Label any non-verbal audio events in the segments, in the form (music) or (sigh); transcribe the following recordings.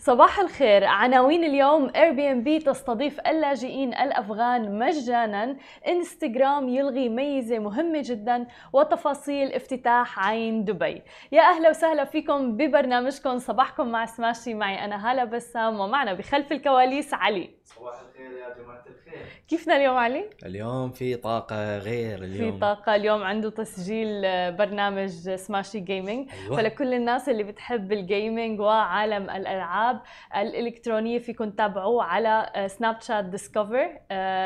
صباح الخير. عناوين اليوم Airbnb تستضيف اللاجئين الأفغان مجانا. انستغرام يلغي ميزة مهمة جدا وتفاصيل افتتاح عين دبي. يا أهلا وسهلا فيكم ببرنامجكم. صباحكم مع سماشي. معي أنا هالة بسام ومعنا بخلف الكواليس علي. صباح الخير يا الخير كيفنا اليوم علي؟ اليوم في طاقة غير اليوم. في طاقة. اليوم عنده تسجيل آه، برنامج سماشي gaming أيوة. فلكل الناس اللي بتحب ال gaming وعالم الألعاب الإلكترونية فيكم تتابعوه على Snapchat Discover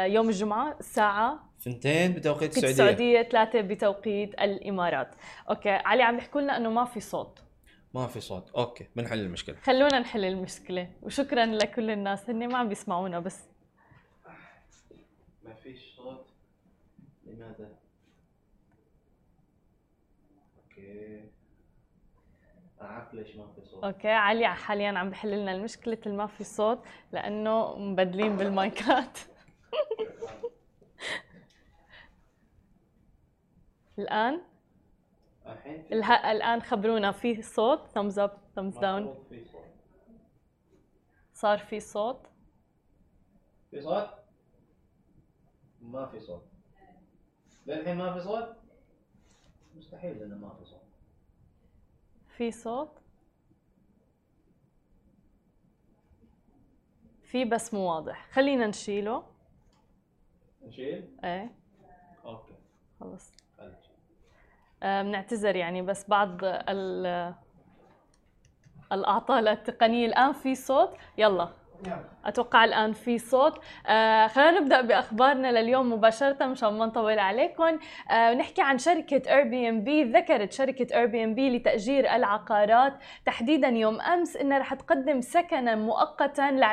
يوم الجمعة الساعة ثنتين بتوقيت السعودية. السعودية ثلاثة بتوقيت الإمارات. okay. علي عم يحكوا لنا إنه ما في صوت. ما في صوت. okay. بنحل المشكلة. خلونا نحل المشكلة. وشكرا لكل الناس. هن ما عم بيسمعونا بس. ما فيش صوت لماذا؟ okay. أعرف ليش ما في صوت. أوكي علي حاليا عم بحل لنا المشكلة اللي ما في صوت لأنه مبدلين بالمايكات. (laughs) الآن؟ الحين الآن خبرونا في صوت. Thumbs up thumbs down. مفروض في صوت. صار في صوت؟ في صوت؟ ما في صوت. للحين ما في صوت؟ مستحيل إنه ما في صوت. في صوت؟ في بس مو واضح. خلينا نشيله. نشيل؟ إيه. أوكي. خلص. آه، بنعتذر يعني بس بعض ال الأعطال التقنية الآن في صوت. يلا. أتوقع الآن في صوت. آه خلينا نبدأ بأخبارنا لليوم مباشرة مشان ما نطول عليكم. آه نحكي عن شركة Airbnb ذكرت شركة Airbnb لتأجير العقارات. تحديدا يوم أمس إنها رح تقدم سكنا مؤقتا ل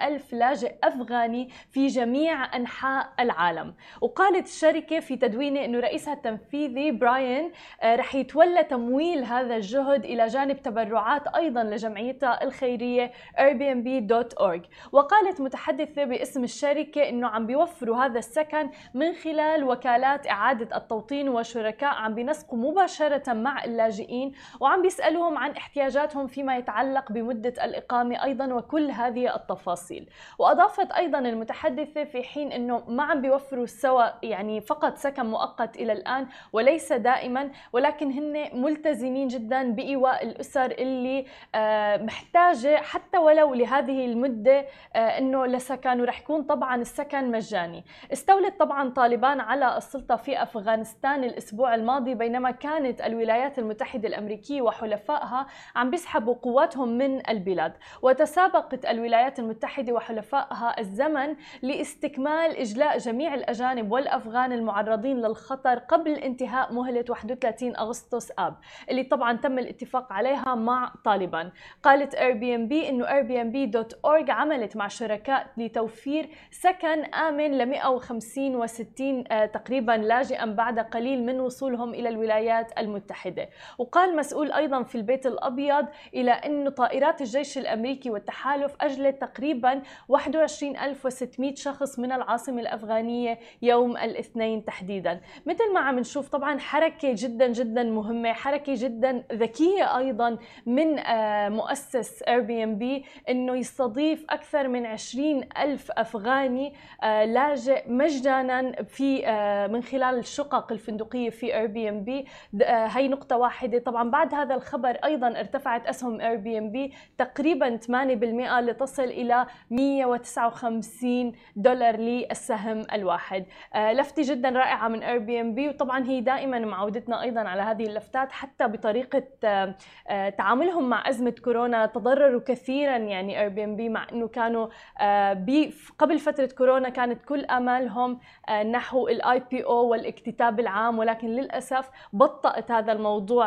ألف لاجئ أفغاني في جميع أنحاء العالم. وقالت الشركة في تدوينه إنه رئيسها التنفيذي براين آه، رح يتولى تمويل هذا الجهد إلى جانب تبرعات أيضا لجمعيتها الخيرية airbnb.org وقالت متحدثة باسم الشركة إنه عم بيوفروا هذا السكن من خلال وكالات إعادة التوطين وشركاء عم بينسقوا مباشرة مع اللاجئين وعم بيسألوهم عن احتياجاتهم فيما يتعلق بمدة الإقامة أيضا وكل هذه التفاصيل. وأضافت أيضا المتحدثة في حين إنه ما عم بيوفروا سوا يعني فقط سكن مؤقت إلى الآن وليس دائما ولكن هن ملتزمين جدا بإيواء الأسر اللي آه، محتاجة حتى ولو لهذه المدة آه، إنه لسكن ورح يكون طبعا السكن مجاني. استولت طبعا طالبان على السلطة في أفغانستان الأسبوع الماضي بينما كانت الولايات المتحدة الأمريكية وحلفائها عم بيسحبوا قواتهم من البلاد. وتسابقت الولايات المتحدة وحلفائها الزمن لاستكمال إجلاء جميع الأجانب والأفغان المعرضين للخطر قبل انتهاء مهلة 31 أغسطس آب اللي طبعا تم الاتفاق عليها مع طالبان. قالت Airbnb انه airbnb.org عملت مع شركاء لتوفير سكن آمن ل 150 و60 آه، تقريبا لاجئا بعد قليل من وصولهم إلى الولايات المتحدة. وقال مسؤول أيضا في البيت الأبيض إلى انه طائرات الجيش الأمريكي والتحالف أجلت تقريبا 21600 شخص من العاصمة الأفغانية يوم الاثنين تحديدا. مثل ما عم نشوف طبعا حركة جدا جدا مهمة حركة جدا ذكية أيضا من آه، مؤسس Airbnb إنه يستضيف أكثر من 20 ألف أفغاني آه، لاجئ مجانا في آه، من خلال الشقق الفندقية في Airbnb هي نقطة واحدة. طبعا بعد هذا الخبر أيضا ارتفعت أسهم Airbnb تقريبا 8% لتصل إلى 159 دولار للسهم الواحد. آه، لفتة جدا رائعة من Airbnb وطبعا هي دائما معودتنا أيضا على هذه اللفتات حتى بطريقة تعاملهم مع أزمة كورونا تضرروا كثيرا يعني Airbnb مع إنه كانوا آه، قبل فترة كورونا كانت كل آمالهم آه، نحو ال IPO والإكتتاب العام ولكن للأسف بطأت هذا الموضوع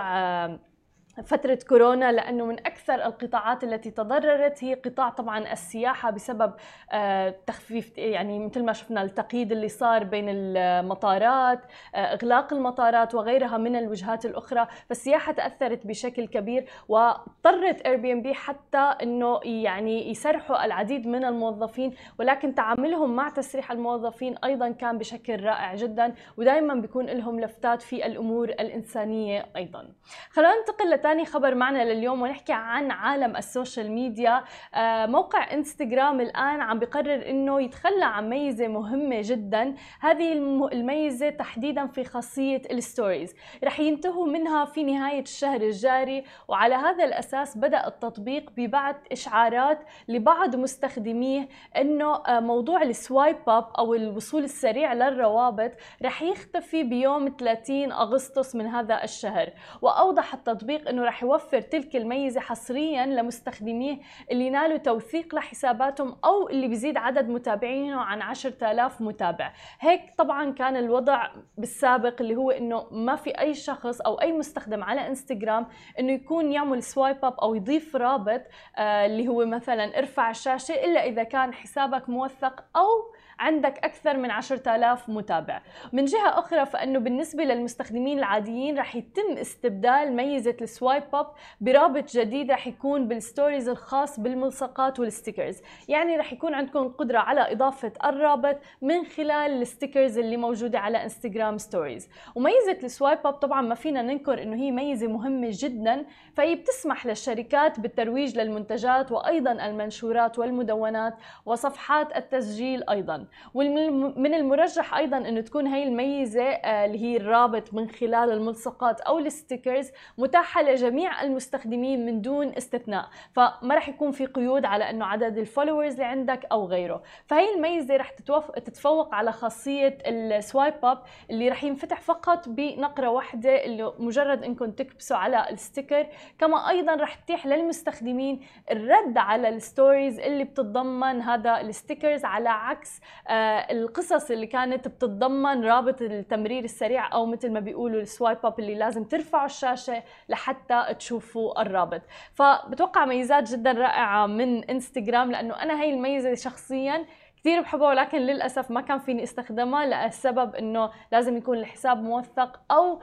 فترة كورونا لأنه من أكثر القطاعات التي تضررت هي قطاع طبعا السياحة بسبب آه، تخفيف يعني مثل ما شفنا التقييد اللي صار بين المطارات آه، إغلاق المطارات وغيرها من الوجهات الأخرى فالسياحة تأثرت بشكل كبير واضطرت Airbnb حتى إنه يعني يسرحوا العديد من الموظفين ولكن تعاملهم مع تسريح الموظفين أيضا كان بشكل رائع جدا ودائما بيكون لهم لفتات في الأمور الإنسانية أيضا. خلينا ننتقل ثاني خبر معنا لليوم ونحكي عن عالم ال social media. آه، موقع إنستغرام الآن عم بقرر أنه يتخلى عن ميزة مهمة جدا. هذه الم- الميزة تحديدا في خاصية ال stories. رح ينتهوا منها في نهاية الشهر الجاري وعلى هذا الأساس بدأ التطبيق ببعث إشعارات لبعض مستخدميه أنه آه، موضوع ال swipe up أو الوصول السريع للروابط رح يختفي بيوم 30 أغسطس من هذا الشهر. وأوضح التطبيق أنه رح يوفر تلك الميزة حصريا لمستخدميه اللي نالوا توثيق لحساباتهم أو اللي بيزيد عدد متابعينه عن 10000 متابع. هيك طبعا كان الوضع بالسابق اللي هو أنه ما في أي شخص أو أي مستخدم على إنستغرام أنه يكون يعمل swipe up أو يضيف رابط آه اللي هو مثلا ارفع الشاشة إلا إذا كان حسابك موثق أو عندك أكثر من 10000 متابع. من جهة أخرى فإنه بالنسبة للمستخدمين العاديين رح يتم استبدال ميزة ال swipe up برابط جديد رح يكون بال stories الخاص بالملصقات وال stickers يعني رح يكون عندكم القدرة على إضافة الرابط من خلال ال stickers اللي موجودة على Instagram stories وميزة ال swipe up طبعا ما فينا ننكر إنه هي ميزة مهمة جدا فهي بتسمح للشركات بالترويج للمنتجات وأيضا المنشورات والمدونات وصفحات التسجيل أيضا. ومن المرجح أيضا إنه تكون هي الميزة آه، اللي هي الرابط من خلال الملصقات أو ال stickers متاحة لجميع المستخدمين من دون استثناء فما راح يكون في قيود على إنه عدد ال followers اللي عندك أو غيره. فهي الميزة تتوف... تتفوق على خاصية ال swipe up اللي راح ينفتح فقط بنقرة واحدة اللي مجرد إنكم تكبسوا على ال sticker كما أيضا راح تتيح للمستخدمين الرد على ال stories اللي بتتضمن هذا ال stickers على عكس آه، القصص اللي كانت بتتضمن رابط التمرير السريع أو مثل ما بيقولوا ال swipe up اللي لازم ترفعوا الشاشة لحتى تشوفوا الرابط. فبتوقع ميزات جدا رائعة من إنستغرام لأنه أنا هي الميزة شخصيا كثير بحبها ولكن للأسف ما كان فيني استخدمها لسبب إنه لازم يكون الحساب موثق أو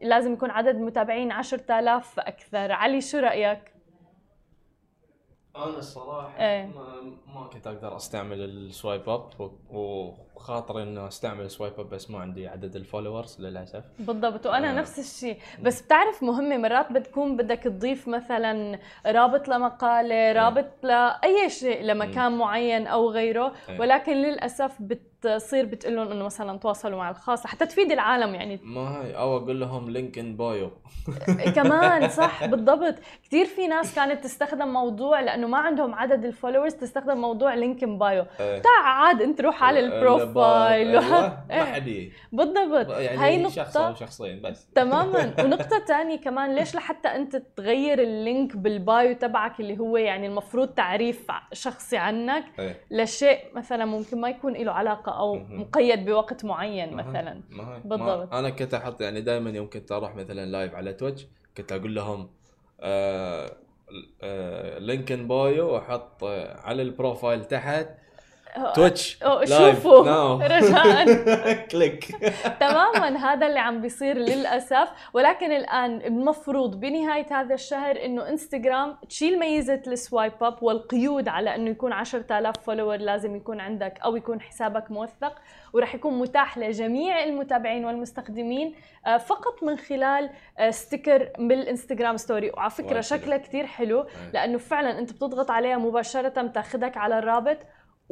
لازم يكون عدد المتابعين 10000 فاكثر علي شو رأيك؟ أنا الصراحة إيه. ما, ما كنت أقدر استعمل ال swipe up و- وخاطري انه استعمل ال swipe up بس ما عندي عدد ال followers للأسف بالضبط وأنا آه. نفس الشيء بس بتعرف مهمة مرات بتكون بدك تضيف مثلا رابط لمقالة رابط لاي شيء لمكان معين أو غيره إيه. ولكن للأسف بتصير بتقول لهم إنه مثلا تواصلوا مع الخاص لحتى تفيد العالم يعني. ما هي أو أقول لهم link in bio. (laughs) كمان صح (laughs) بالضبط. كثير في ناس كانت تستخدم موضوع لأنه ما عندهم عدد ال followers تستخدم موضوع link in bio. إيه. تعال عاد أنت روح على ال profile. أيوه وهذا- (laughs) ما إيه. حد يجي. بالضبط. يعني هاي شخص أو شخصين بس. تماما. ونقطة تانية كمان ليش لحتى أنت تغير ال link بال bio تبعك اللي هو يعني المفروض تعريف شخصي عنك؟ إيه. لشيء مثلا ممكن ما يكون له علاقة أو. مقيد بوقت معين مثلا ما بالضبط. ما أنا كنت أحط يعني دائما يوم كنت أروح مثلا live على تويتش كنت أقول لهم آه آه link in bio وأحط آه على ال profile تحت تويتش شوفوا. (laughs) رجاء. (laughs) click (laughs) تماما هذا اللي عم بيصير للأسف. ولكن الآن المفروض بنهاية هذا الشهر إنه انستغرام تشيل ميزة ال swipe up والقيود على إنه يكون 10000 follower لازم يكون عندك أو يكون حسابك موثق. وراح يكون متاح لجميع المتابعين والمستخدمين آه، فقط من خلال آه، sticker بال Instagram story. وعلى فكرة wow، شكلها كثير حلو لأنه فعلا أنت بتضغط عليها مباشرة بتاخذك على الرابط.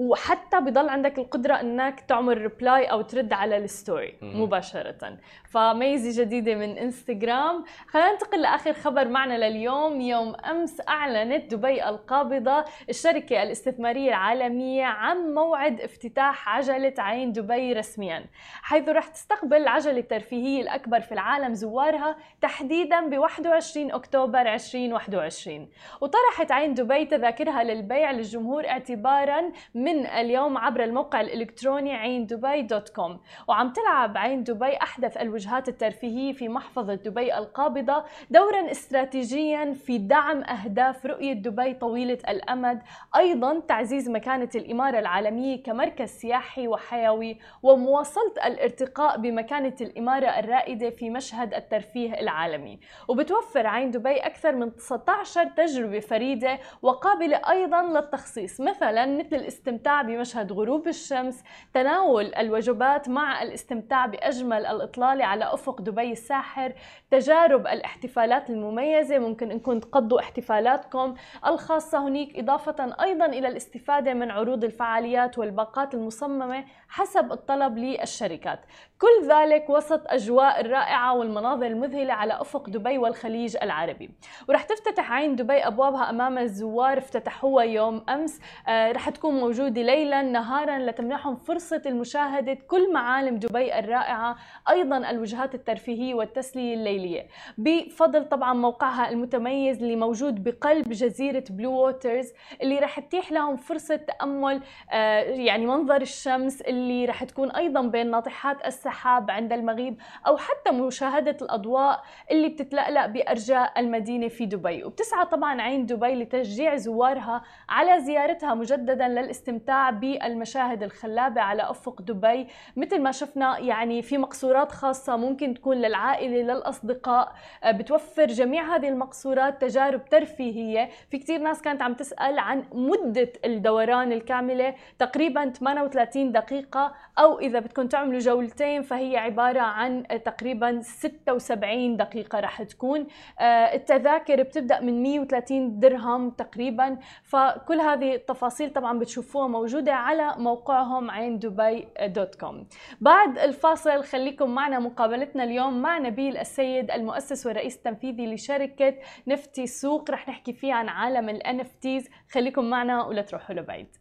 وحتى بضل عندك القدرة إنك تعمل reply أو ترد على ال story مم. مباشرة. فميزة جديدة من انستغرام خلينا ننتقل لآخر خبر معنا لليوم. يوم أمس أعلنت دبي القابضة الشركة الاستثمارية العالمية عن موعد افتتاح عجلة عين دبي رسميا حيث رح تستقبل العجلة الترفيهية الأكبر في العالم زوارها تحديدا ب 21 أكتوبر 2021 وطرحت عين دبي تذاكرها للبيع للجمهور اعتبارا من اليوم عبر الموقع الإلكتروني عين دبي دوت كوم. وعم تلعب عين دبي أحدث الوجهات الترفيهية في محفظة دبي القابضة دورا استراتيجيا في دعم أهداف رؤية دبي طويلة الأمد أيضا تعزيز مكانة الإمارة العالمية كمركز سياحي وحيوي ومواصلة الارتقاء بمكانة الإمارة الرائدة في مشهد الترفيه العالمي. وبتوفر عين دبي أكثر من 19 تجربة فريدة وقابلة أيضا للتخصيص. مثلا مثل الاستمتاع الاستمتاع بمشهد غروب الشمس تناول الوجبات مع الاستمتاع بأجمل الإطلالة على أفق دبي الساحر تجارب الاحتفالات المميزة ممكن أنكم تقضوا احتفالاتكم الخاصة هناك إضافة أيضا إلى الاستفادة من عروض الفعاليات والباقات المصممة حسب الطلب للشركات. كل ذلك وسط أجواء الرائعة والمناظر المذهلة على أفق دبي والخليج العربي. ورح تفتتح عين دبي أبوابها أمام الزوار افتتحوها يوم أمس. آه رح تكون موجودة ليلا نهارا لتمنحهم فرصة المشاهدة كل معالم دبي الرائعة أيضا الوجهات الترفيهية والتسلية الليلية. بفضل طبعا موقعها المتميز اللي موجود بقلب جزيرة بلو ووترز اللي رح تتيح لهم فرصة تأمل آه يعني منظر الشمس اللي رح تكون أيضا بين ناطحات السحاب عند المغيب أو حتى مشاهدة الأضواء اللي بتتلألأ بأرجاء المدينة في دبي. وبتسعى طبعا عين دبي لتشجيع زوارها على زيارتها مجددا للاستمتاع بالمشاهد الخلابة على أفق دبي. مثل ما شفنا يعني في مقصورات خاصة ممكن تكون للعائلة للأصدقاء. آه، بتوفر جميع هذه المقصورات تجارب ترفيهية. في كثير ناس كانت عم تسأل عن مدة الدوران الكاملة تقريبا 38 دقيقة أو إذا بدكم تعملوا جولتين فهي عبارة عن تقريبا 76 دقيقة رح تكون. آه، التذاكر بتبدأ من 130 درهم تقريبا. فكل هذه التفاصيل طبعا بتشوفوها موجودة على موقعهم عين دبي دوت كوم بعد الفاصل خليكم معنا مقابلتنا اليوم مع نبيل السيد المؤسس والرئيس التنفيذي لشركة نفتي سوق. رح نحكي فيه عن عالم ال NFTs خليكم معنا ولا تروحوا لبعيد.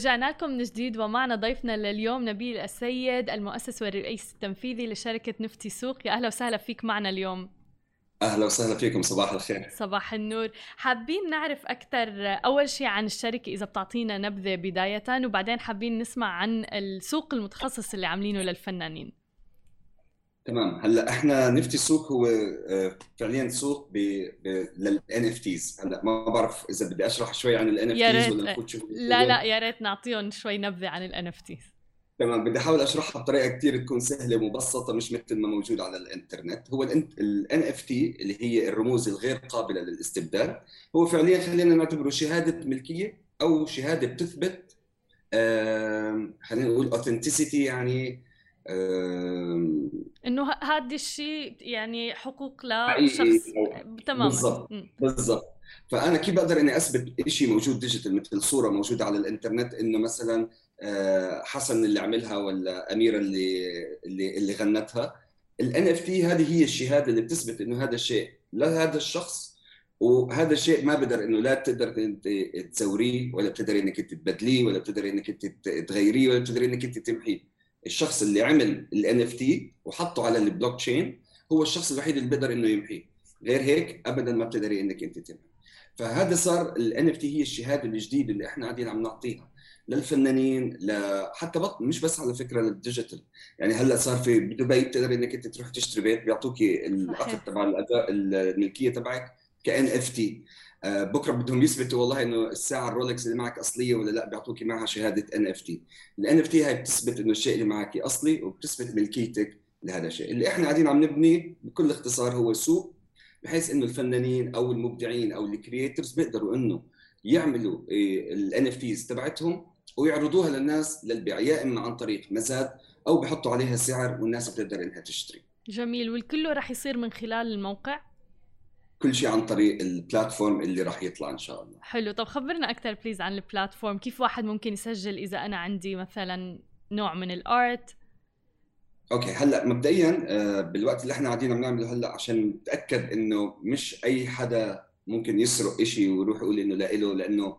رجعنا لكم من جديد ومعنا ضيفنا لليوم نبيل السيد المؤسس والرئيس التنفيذي لشركة نفتي سوق. يا أهلا وسهلا فيك معنا اليوم. أهلا وسهلا فيكم صباح الخير. صباح النور. حابين نعرف أكثر أول شيء عن الشركة إذا بتعطينا نبذة بداية وبعدين حابين نسمع عن السوق المتخصص اللي عاملينه للفنانين. تمام. هلأ إحنا نفتي السوق هو آه، فعليا سوق لل NFTs. هلأ ما بعرف إذا بدي أشرح شوي عن ال NFTs ولا نفوت لا لا يا ريت نعطيهم شوي نبذة عن ال NFTs. تمام. بدي أحاول أشرحها بطريقة كثير تكون سهلة ومبسطة مش مثل ما موجود على الإنترنت. هو ال NFT اللي هي الرموز الغير قابلة للاستبدال هو فعليا خلينا نعتبره شهادة ملكية أو شهادة بتثبت خلينا نقول authenticity يعني إنه هذا الشيء يعني حقوق لشخص تماما. بالضبط. بالضبط. فأنا كيف بقدر إني أثبت شيء موجود digital مثل صورة موجودة على الإنترنت؟ إنه مثلا حسن اللي عملها ولا أميرة اللي اللي اللي غنتها. ال NFT هذه هي الشهادة اللي بتثبت إنه هذا الشيء. لهذا الشخص وهذا الشيء ما بقدر إنه لا تقدر أنت تزوريه ولا بتقدري إنك أنت تبدليه ولا بتقدري إنك أنت تغيريه ولا بتقدري إنك أنت تمحيه. الشخص اللي عمل ال NFT وحطه على البلوك تشين هو الشخص الوحيد اللي بيقدر إنه يمحيه. غير هيك ابدا ما بتقدري إنك أنت تمحي. فهذا صار ال NFT هي الشهادة الجديدة اللي إحنا قاعدين عم نعطيها. للفنانين حتى بط... مش بس على فكرة لل digital. يعني هلأ صار في بدبي بتقدر إنك أنت تروح تشتري بيت بيعطوكي العقد تبع الأداء الملكية تبعك ك NFT بكرة بدهم يثبتوا والله إنه الساعة الرولكس اللي معك أصلية ولا لأ بيعطوكي معها شهادة NFT ال NFT هاي بتثبت إنه الشيء اللي معك أصلي وبتثبت ملكيتك لهذا الشيء. اللي إحنا قاعدين عم نبنيه بكل اختصار هو سوق بحيث إنه الفنانين أو المبدعين أو ال creators بيقدروا إنه يعملوا ال NFTs تبعتهم ويعرضوها للناس للبيع يا اما عن طريق مزاد أو بحطوا عليها سعر والناس بتقدر إنها تشتري. جميل. والكل راح يصير من خلال الموقع؟ كل شيء عن طريق ال platform اللي راح يطلع إن شاء الله. حلو. طب خبرنا أكثر please عن ال platform كيف واحد ممكن يسجل إذا أنا عندي مثلا نوع من ال art okay. هلأ مبدئيا آه، بالوقت اللي إحنا قاعدين عم نعمله هلأ عشان نتأكد إنه مش أي حدا ممكن يسرق شيء ويروح يقول إنه لا له لأنه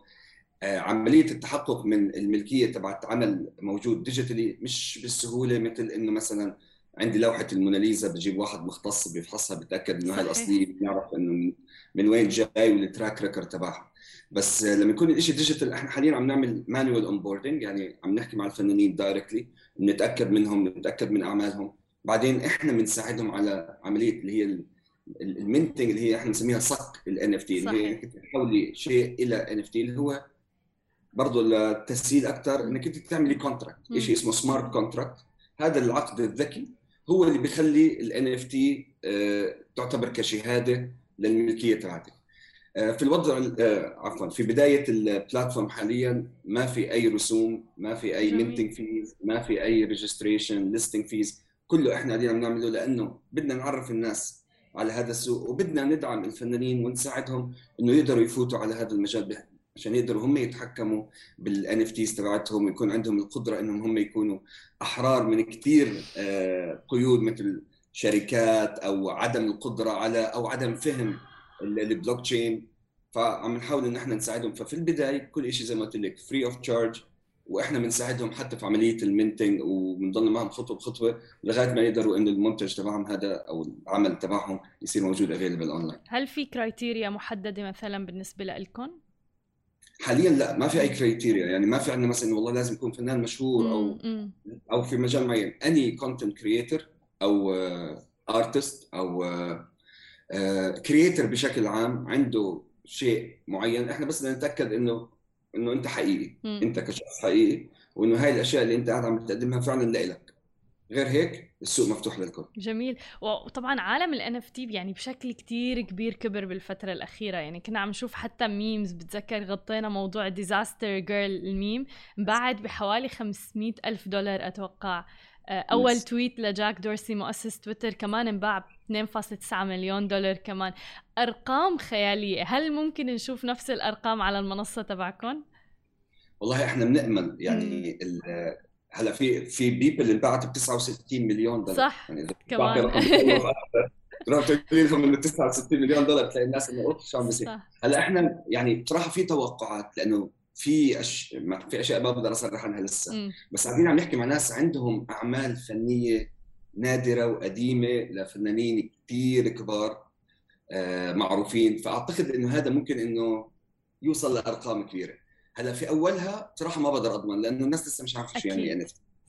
عملية التحقق من الملكية تبعت عمل موجود digitally مش بالسهولة مثل إنه مثلا عندي لوحة الموناليزا بجيب واحد مختص بيفحصها بتأكد إنه هاي الاصليه بنعرف إنه من وين جاي وال track record تبعها. بس لما يكون الشيء digital إحنا حاليا عم نعمل manual onboarding يعني عم نحكي مع الفنانين directly بنتاكد منهم بنتاكد من أعمالهم. بعدين إحنا بنساعدهم على عملية اللي هي ال minting اللي هي إحنا بنسميها صك ال NFT اللي هي تحولي شيء إلى NFT اللي هو برضه للتسهيل أكثر إنك أنت تعملي contract شيء اسمه smart contract هذا العقد الذكي هو اللي بيخلي ال NFT تعتبر كشهادة للملكية تبعتك آه، في الوضع آه، عفوا في بداية ال platform حاليا ما في أي رسوم ما في أي. minting fees ما في أي registration listing fees كله إحنا قاعدين عم نعمله لأنه بدنا نعرف الناس على هذا السوق وبدنا ندعم الفنانين ونساعدهم إنه يقدروا يفوتوا على هذا المجال عشان يقدروا هم يتحكموا بال NFTs تبعتهم ويكون عندهم القدرة إنهم هم يكونوا أحرار من كثير قيود مثل شركات أو عدم القدرة على أو عدم فهم ال- البلوك تشين فعم نحاول إن إحنا نساعدهم. ففي البداية كل شيء زي ما قلت لك free of charge وإحنا بنساعدهم حتى في عملية ال minting وبنضل معهم خطوة بخطوة لغاية ما يقدروا انه المنتج تبعهم هذا أو العمل تبعهم يصير موجود available online هل في criteria محددة مثلا بالنسبة لكم؟ حاليا لا ما في أي criteria يعني ما في عندنا مثلا والله لازم يكون فنان مشهور أو أو في مجال معين. any content creator أو artist أو creator بشكل عام عنده شيء معين. إحنا بس بدنا نتأكد إنه إنه أنت حقيقي. أنت كشخص حقيقي وإنه هاي الأشياء اللي أنت قاعد عم تقدمها فعلا لإلك. غير هيك السوق مفتوح للكل. جميل. وطبعا عالم ال NFT يعني بشكل كتير كبير كبر بالفترة الأخيرة. يعني كنا عم نشوف حتى memes بتذكر غطينا موضوع Disaster Girl ال meme انباعت بحوالي 500 ألف دولار أتوقع. آه، أول Yes. tweet لجاك دورسي مؤسس تويتر كمان انباع ب 2.9 مليون دولار كمان. أرقام خيالية. هل ممكن نشوف نفس الأرقام على المنصة تبعكم؟ والله إحنا بنأمل يعني ال- هلا في في بيبل انباعت ب 69 مليون دولار. صح يعني كمان. تروح تقول لهم إنه 69 مليون دولار تلاقي الناس إنه أوف شو عم بيصير؟ هلا إحنا يعني بصراحة في توقعات لأنه في أش... ما- في أشياء ما بقدر أصرح عنها لسه. مم. بس قاعدين عم نحكي مع ناس عندهم أعمال فنية نادرة وقديمة لفنانين كثير كبار آه، معروفين. فأعتقد إنه هذا ممكن إنه يوصل لأرقام كبيرة. هلا في أولها بصراحة ما بقدر أضمن لأنه الناس لسه مش عارفة شو يعني. إن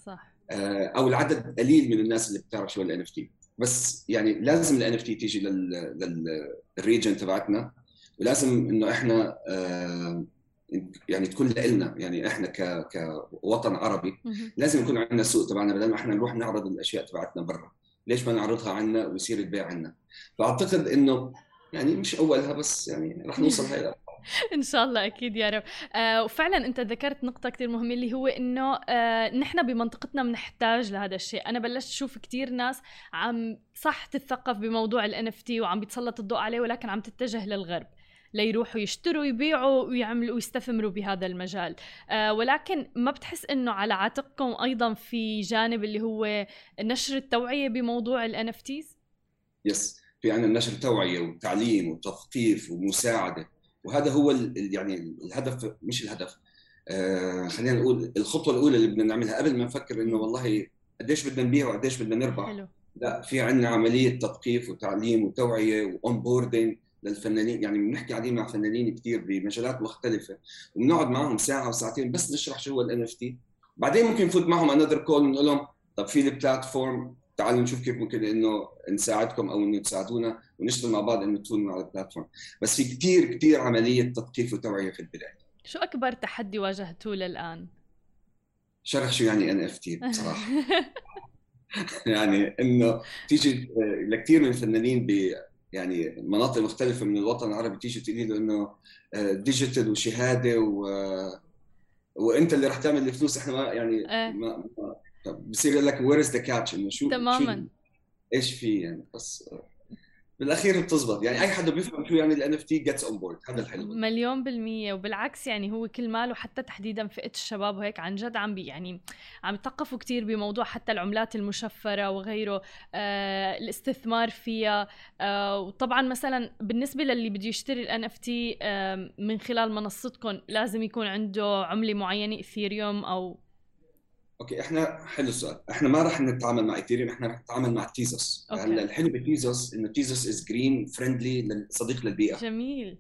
صح. أو العدد قليل من الناس اللي بتعرف شو ال NFT. بس يعني لازم ال NFT تيجي لل region تبعتنا ولازم إنه إحنا آه، يعني تكون لنا يعني إحنا ك كوطن عربي. لازم يكون عندنا سوق تبعنا بدل ما إحنا نروح نعرض الأشياء تبعتنا برا. ليش ما نعرضها عنا ويصير البيع عنا؟ فأعتقد إنه يعني مش أولها بس يعني رح نوصل (laughs) هاي إن شاء الله أكيد يا رب. آه وفعلا أنت ذكرت نقطة كتير مهمة اللي هو إنه آه نحن بمنطقتنا بنحتاج لهذا الشيء. أنا بلشت أشوف كتير ناس عم صح تتثقف بموضوع NFT وعم بيتسلط الضوء عليه ولكن عم تتجه للغرب. ليروحوا يشتروا ويبيعوا ويعملوا ويستثمروا بهذا المجال. آه ولكن ما بتحس إنه على عاتقكم أيضا في جانب اللي هو نشر التوعية بموضوع NFTs yes في عندنا نشر توعية وتعليم وتثقيف ومساعدة. وهذا هو ال- يعني الهدف مش الهدف. آه خلينا نقول الخطوة الأولى اللي بدنا نعملها قبل ما نفكر إنه والله قديش بدنا نبيع وقديش بدنا نربح. حلو. لا في عندنا عملية تثقيف وتعليم وتوعية و onboarding للفنانين. يعني بنحكي قاعدين مع فنانين كثير بمجالات مختلفة. وبنقعد معهم ساعة وساعتين بس نشرح شو هو ال NFT بعدين ممكن نفوت معهم another call ونقول لهم طب في ال platform تعالوا نشوف كيف ممكن إنه نساعدكم أو إنه تساعدونا ونشتغل مع بعض إنه تكونوا على ال platform بس في كثير كثير عملية تثقيف وتوعية في البداية. شو أكبر تحدي واجهتوه للآن؟ شرح شو يعني NFT بصراحة. (laughs) يعني إنه تيجي لكثير من الفنانين ب يعني مناطق مختلفة من الوطن العربي تيجي تقولي له إنه digital وشهادة و وأنت اللي رح تعمل الفلوس إحنا ما يعني إيه. ما طب بصير يقول لك where is the catch إنه شو تماماً. شو إيش في يعني؟ بس بالأخير بتزبط يعني أي حدا بيفهم شو يعني ال NFT gets on board هذا الحلو. مليون بالمية. وبالعكس يعني هو كل ماله حتى تحديدا فئة الشباب وهيك عن جد عم بي يعني عم يثقفوا كتير بموضوع حتى العملات المشفرة وغيره آه الاستثمار فيها. آه وطبعا مثلا بالنسبة للي بده يشتري ال NFT من خلال منصتكم لازم يكون عنده عملة معينة Ethereum أو okay إحنا حلو السؤال. إحنا ما راح نتعامل مع Ethereum إحنا راح نتعامل مع Tezos. هلأ الحلو ب Tezos إنه Tezos is green friendly صديق للبيئة. جميل.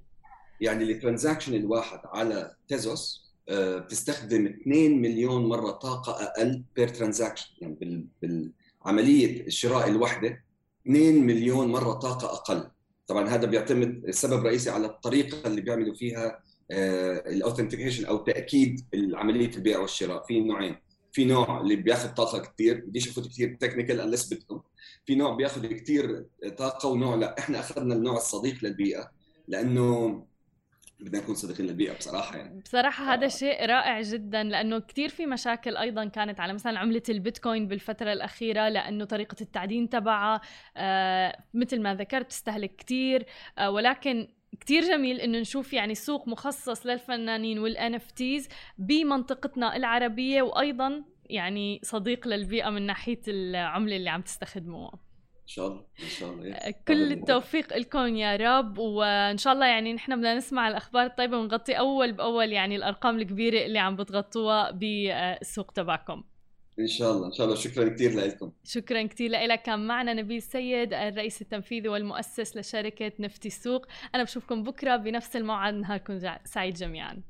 يعني ال transaction الواحد على Tezos آه، بتستخدم 2 مليون مرة طاقة أقل per transaction يعني بال- بالعملية الشراء الواحده 2 مليون مرة طاقة أقل. طبعا هذا بيعتمد السبب الرئيسي على الطريقة اللي بيعملوا فيها ال authentication أو تأكيد عمليه البيع والشراء. في نوعين. في نوع اللي بياخذ طاقة كثير بديش افوت كثير technical unless بدكم في نوع بياخذ كثير طاقة ونوع لا. إحنا أخذنا النوع الصديق للبيئة لأنه بدنا نكون صديقين للبيئة بصراحة يعني. بصراحة هذا شيء رائع جدا لأنه كثير في مشاكل أيضا كانت على مثلا عملة البيتكوين بالفترة الأخيرة لأنه طريقة التعدين تبعها آه مثل ما ذكرت تستهلك كثير آه ولكن كتير جميل إنه نشوف يعني سوق مخصص للفنانين وال NFTs بمنطقتنا العربية وأيضا يعني صديق للبيئة من ناحية العملة اللي عم تستخدموها. إن شاء الله إن شاء الله. كل التوفيق لكم يا رب وإن شاء الله يعني نحن بدنا نسمع الأخبار الطيبة ونغطي أول بأول يعني الأرقام الكبيرة اللي عم بتغطوها بالسوق تبعكم. إن شاء الله إن شاء الله. شكرا كثير لكم شكرا كثير لك كان معنا نبيل سيد الرئيس التنفيذي والمؤسس لشركة نفتي السوق. أنا بشوفكم بكرة بنفس الموعد. نهاركم سعيد جميعا.